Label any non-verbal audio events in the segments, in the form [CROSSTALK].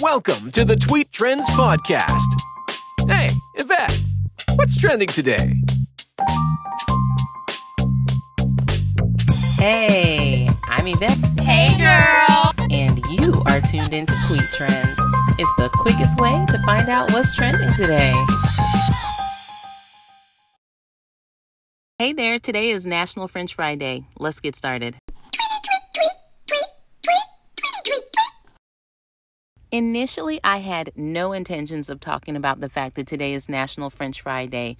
Welcome to the Tweet Trends Podcast. Hey, Yvette, what's trending today? Hey, I'm Yvette. Hey, girl. And you are tuned into Tweet Trends. It's the quickest way to find out what's trending today. Hey there, today is National French Fry Day. Let's get started. Initially, I had no intentions of talking about the fact that today is National French Fry Day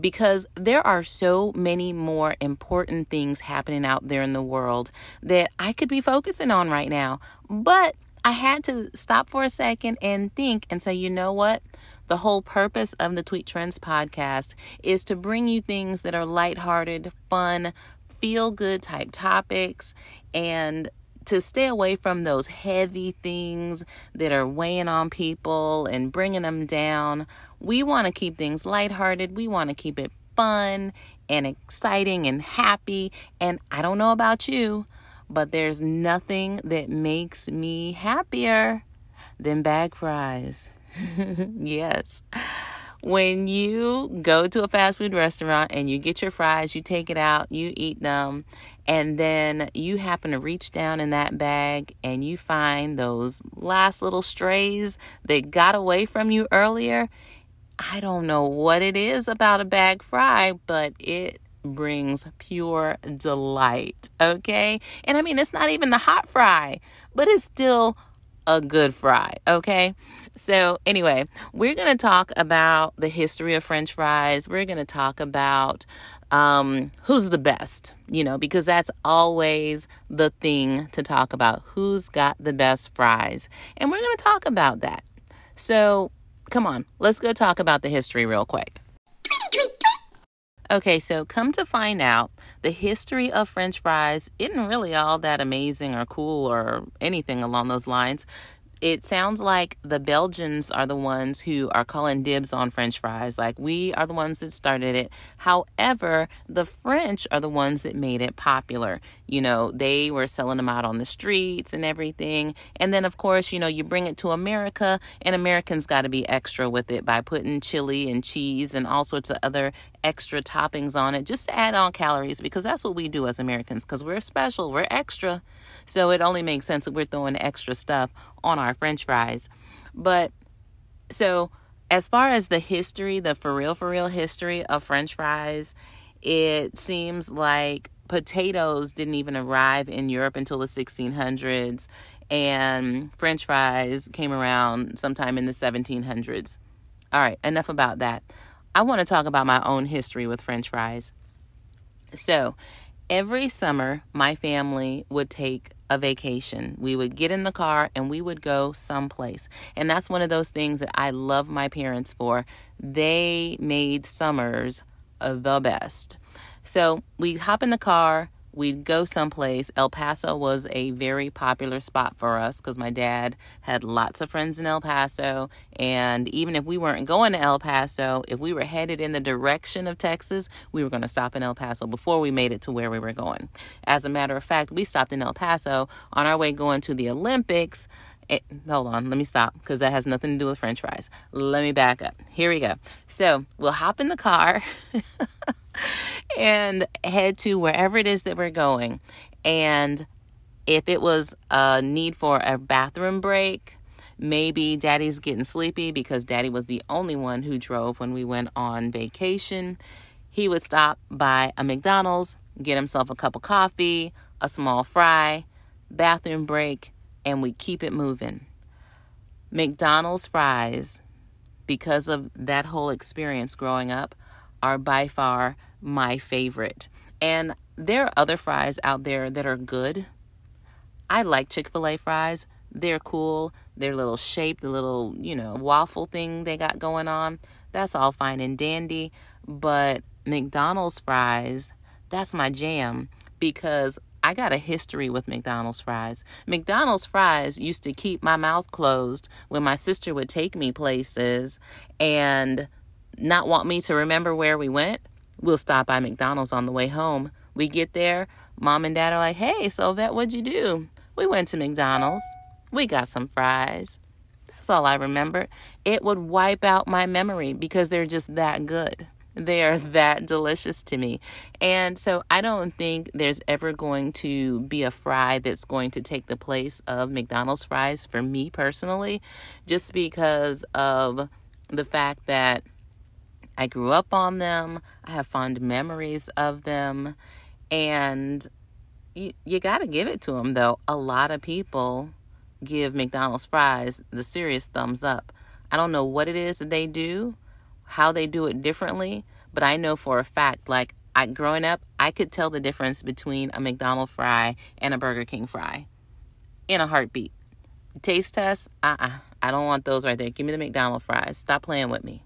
because there are so many more important things happening out there in the world that I could be focusing on right now. But I had to stop for a second and think and say, you know what? The whole purpose of the Tweet Trends podcast is to bring you things that are lighthearted, fun, feel good type topics and to stay away from those heavy things that are weighing on people and bringing them down. We want to keep things lighthearted. We want to keep it fun and exciting and happy. And I don't know about you, but there's nothing that makes me happier than bag fries. [LAUGHS] yes. When you go to a fast food restaurant and you get your fries, you take it out, you eat them, and then you happen to reach down in that bag and you find those last little strays that got away from you earlier. I don't know what it is about a bag fry, but it brings pure delight. Okay. And I mean, it's not even the hot fry, but it's still a good fry. Okay. So, anyway, we're going to talk about the history of French fries. We're going to talk about um, who's the best, you know, because that's always the thing to talk about. Who's got the best fries? And we're going to talk about that. So, come on, let's go talk about the history real quick. Okay, so come to find out, the history of French fries isn't really all that amazing or cool or anything along those lines it sounds like the Belgians are the ones who are calling dibs on French fries. Like we are the ones that started it. However, the French are the ones that made it popular. You know, they were selling them out on the streets and everything. And then, of course, you know, you bring it to America, and Americans got to be extra with it by putting chili and cheese and all sorts of other extra toppings on it just to add on calories because that's what we do as Americans because we're special, we're extra. So it only makes sense that we're throwing extra stuff on our french fries. But so as far as the history, the for real, for real history of french fries, it seems like potatoes didn't even arrive in Europe until the 1600s, and french fries came around sometime in the 1700s. All right, enough about that. I want to talk about my own history with french fries. So, every summer, my family would take a vacation. We would get in the car and we would go someplace. And that's one of those things that I love my parents for. They made summers the best. So we hop in the car, we'd go someplace. El Paso was a very popular spot for us because my dad had lots of friends in El Paso. And even if we weren't going to El Paso, if we were headed in the direction of Texas, we were going to stop in El Paso before we made it to where we were going. As a matter of fact, we stopped in El Paso on our way going to the Olympics. It, hold on, let me stop because that has nothing to do with french fries. Let me back up. Here we go. So we'll hop in the car. [LAUGHS] and head to wherever it is that we're going. And if it was a need for a bathroom break, maybe daddy's getting sleepy because daddy was the only one who drove when we went on vacation. He would stop by a McDonald's, get himself a cup of coffee, a small fry, bathroom break, and we keep it moving. McDonald's fries, because of that whole experience growing up, are by far my favorite. And there are other fries out there that are good. I like Chick fil A fries. They're cool. Their little shape, the little, you know, waffle thing they got going on, that's all fine and dandy. But McDonald's fries, that's my jam because I got a history with McDonald's fries. McDonald's fries used to keep my mouth closed when my sister would take me places and not want me to remember where we went, we'll stop by McDonald's on the way home. We get there, mom and dad are like, hey, so that what'd you do? We went to McDonald's. We got some fries. That's all I remember. It would wipe out my memory because they're just that good. They are that delicious to me. And so I don't think there's ever going to be a fry that's going to take the place of McDonald's fries for me personally, just because of the fact that I grew up on them, I have fond memories of them, and you, you got to give it to them though. A lot of people give McDonald's fries the serious thumbs up. I don't know what it is that they do, how they do it differently, but I know for a fact, like I growing up, I could tell the difference between a McDonald's fry and a Burger King fry in a heartbeat. Taste test, uh uh-uh, uh I don't want those right there. Give me the McDonald's fries. Stop playing with me.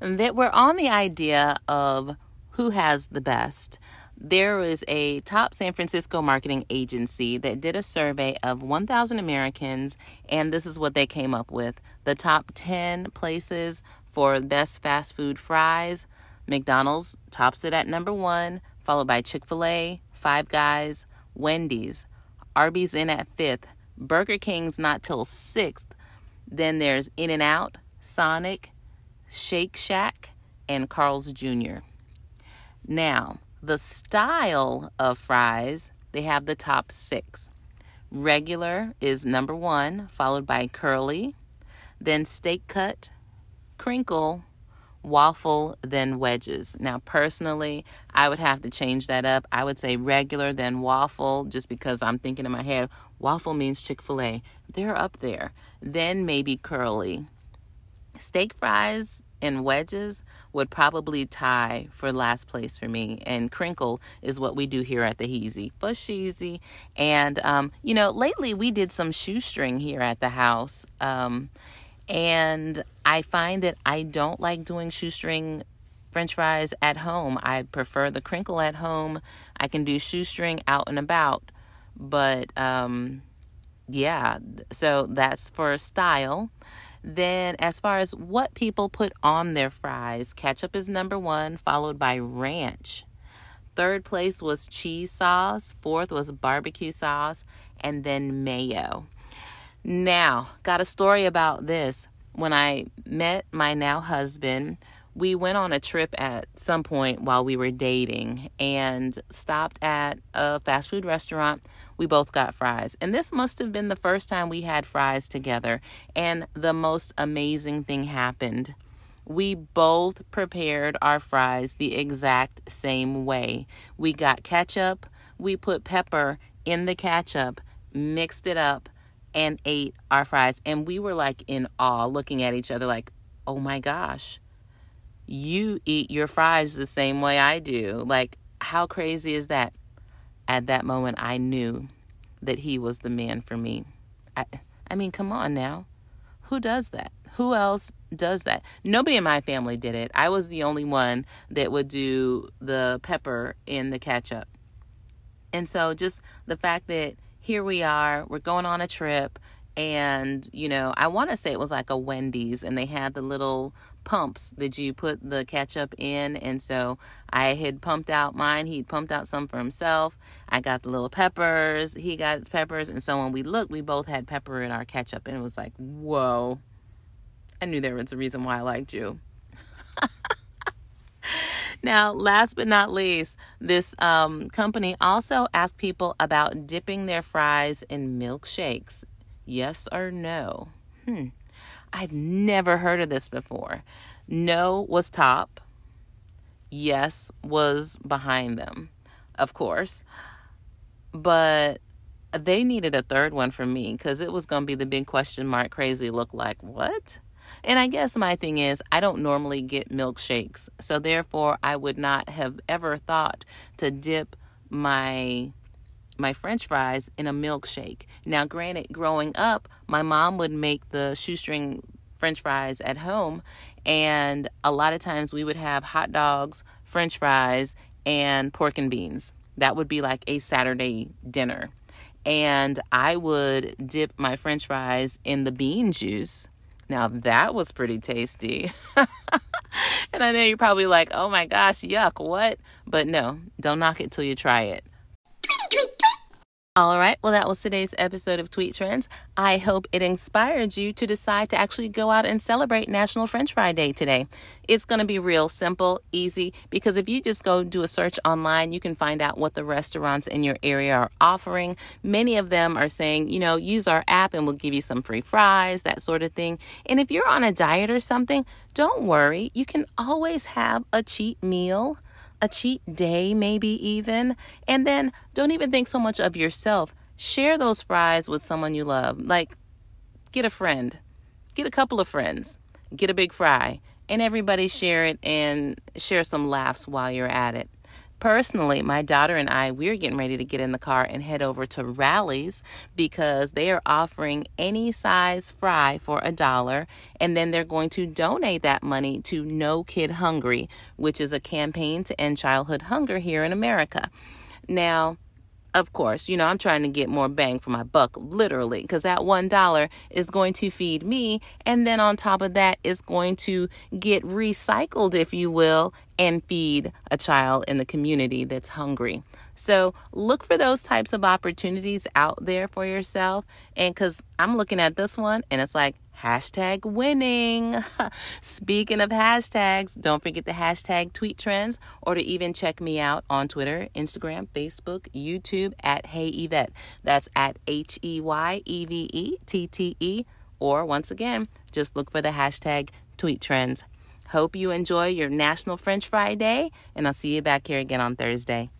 That we're on the idea of who has the best there was a top San Francisco marketing agency that did a survey of 1,000 Americans, and this is what they came up with the top 10 places for best fast food fries. McDonald's tops it at number one, followed by Chick fil A, Five Guys, Wendy's, Arby's in at fifth, Burger King's not till sixth. Then there's In N Out, Sonic, Shake Shack, and Carl's Jr. Now, the style of fries, they have the top six. Regular is number one, followed by curly, then steak cut, crinkle, waffle, then wedges. Now, personally, I would have to change that up. I would say regular, then waffle, just because I'm thinking in my head, waffle means Chick fil A. They're up there. Then maybe curly. Steak fries, and wedges would probably tie for last place for me. And crinkle is what we do here at the Heezy for sheezy. And, um, you know, lately we did some shoestring here at the house. Um, and I find that I don't like doing shoestring french fries at home. I prefer the crinkle at home. I can do shoestring out and about. But, um, yeah, so that's for style. Then, as far as what people put on their fries, ketchup is number one, followed by ranch. Third place was cheese sauce. Fourth was barbecue sauce, and then mayo. Now, got a story about this. When I met my now husband, we went on a trip at some point while we were dating and stopped at a fast food restaurant. We both got fries. And this must have been the first time we had fries together. And the most amazing thing happened. We both prepared our fries the exact same way. We got ketchup, we put pepper in the ketchup, mixed it up, and ate our fries. And we were like in awe, looking at each other like, oh my gosh you eat your fries the same way I do. Like, how crazy is that? At that moment, I knew that he was the man for me. I, I mean, come on now. Who does that? Who else does that? Nobody in my family did it. I was the only one that would do the pepper in the ketchup. And so, just the fact that here we are, we're going on a trip, and you know, I want to say it was like a Wendy's, and they had the little pumps that you put the ketchup in. And so I had pumped out mine. He'd pumped out some for himself. I got the little peppers. He got his peppers. And so when we looked, we both had pepper in our ketchup. And it was like, whoa. I knew there was a reason why I liked you. [LAUGHS] now, last but not least, this um, company also asked people about dipping their fries in milkshakes. Yes or no? Hmm. I've never heard of this before. No was top. Yes was behind them, of course. But they needed a third one for me because it was going to be the big question mark crazy look like what? And I guess my thing is, I don't normally get milkshakes. So therefore, I would not have ever thought to dip my my french fries in a milkshake. Now, granted, growing up, my mom would make the shoestring french fries at home, and a lot of times we would have hot dogs, french fries, and pork and beans. That would be like a Saturday dinner. And I would dip my french fries in the bean juice. Now, that was pretty tasty. [LAUGHS] and I know you're probably like, oh my gosh, yuck, what? But no, don't knock it till you try it. All right, well, that was today's episode of Tweet Trends. I hope it inspired you to decide to actually go out and celebrate National French Fry Day today. It's going to be real simple, easy, because if you just go do a search online, you can find out what the restaurants in your area are offering. Many of them are saying, you know, use our app and we'll give you some free fries, that sort of thing. And if you're on a diet or something, don't worry, you can always have a cheat meal a cheat day, maybe even. And then don't even think so much of yourself. Share those fries with someone you love. Like, get a friend, get a couple of friends, get a big fry, and everybody share it and share some laughs while you're at it. Personally, my daughter and I, we're getting ready to get in the car and head over to Rally's because they are offering any size fry for a dollar. And then they're going to donate that money to No Kid Hungry, which is a campaign to end childhood hunger here in America. Now, of course, you know, I'm trying to get more bang for my buck, literally, because that $1 is going to feed me. And then on top of that, it's going to get recycled, if you will, and feed a child in the community that's hungry. So look for those types of opportunities out there for yourself. And because I'm looking at this one and it's like, hashtag winning. [LAUGHS] Speaking of hashtags, don't forget the hashtag tweet trends or to even check me out on Twitter, Instagram, Facebook, YouTube at Hey Yvette. That's at H E Y E V E T T E. Or once again, just look for the hashtag tweet trends. Hope you enjoy your National French Fry Day, and I'll see you back here again on Thursday.